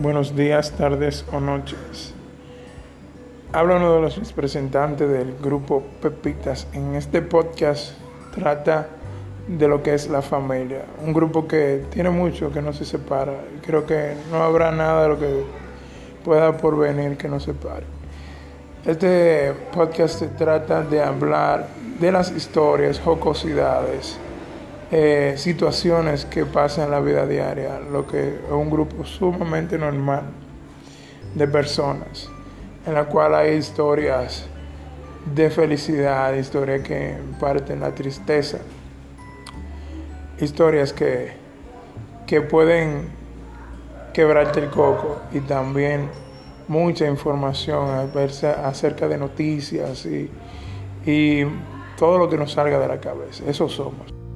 buenos días, tardes o noches. Habla uno de los representantes del grupo Pepitas. En este podcast trata de lo que es la familia. Un grupo que tiene mucho que no se separa. Creo que no habrá nada de lo que pueda por venir que nos separe. Este podcast trata de hablar de las historias, jocosidades, eh, situaciones que pasan en la vida diaria, lo que es un grupo sumamente normal de personas, en la cual hay historias de felicidad, historias que parten la tristeza, historias que, que pueden quebrarte el coco y también mucha información acerca de noticias y, y todo lo que nos salga de la cabeza. Eso somos.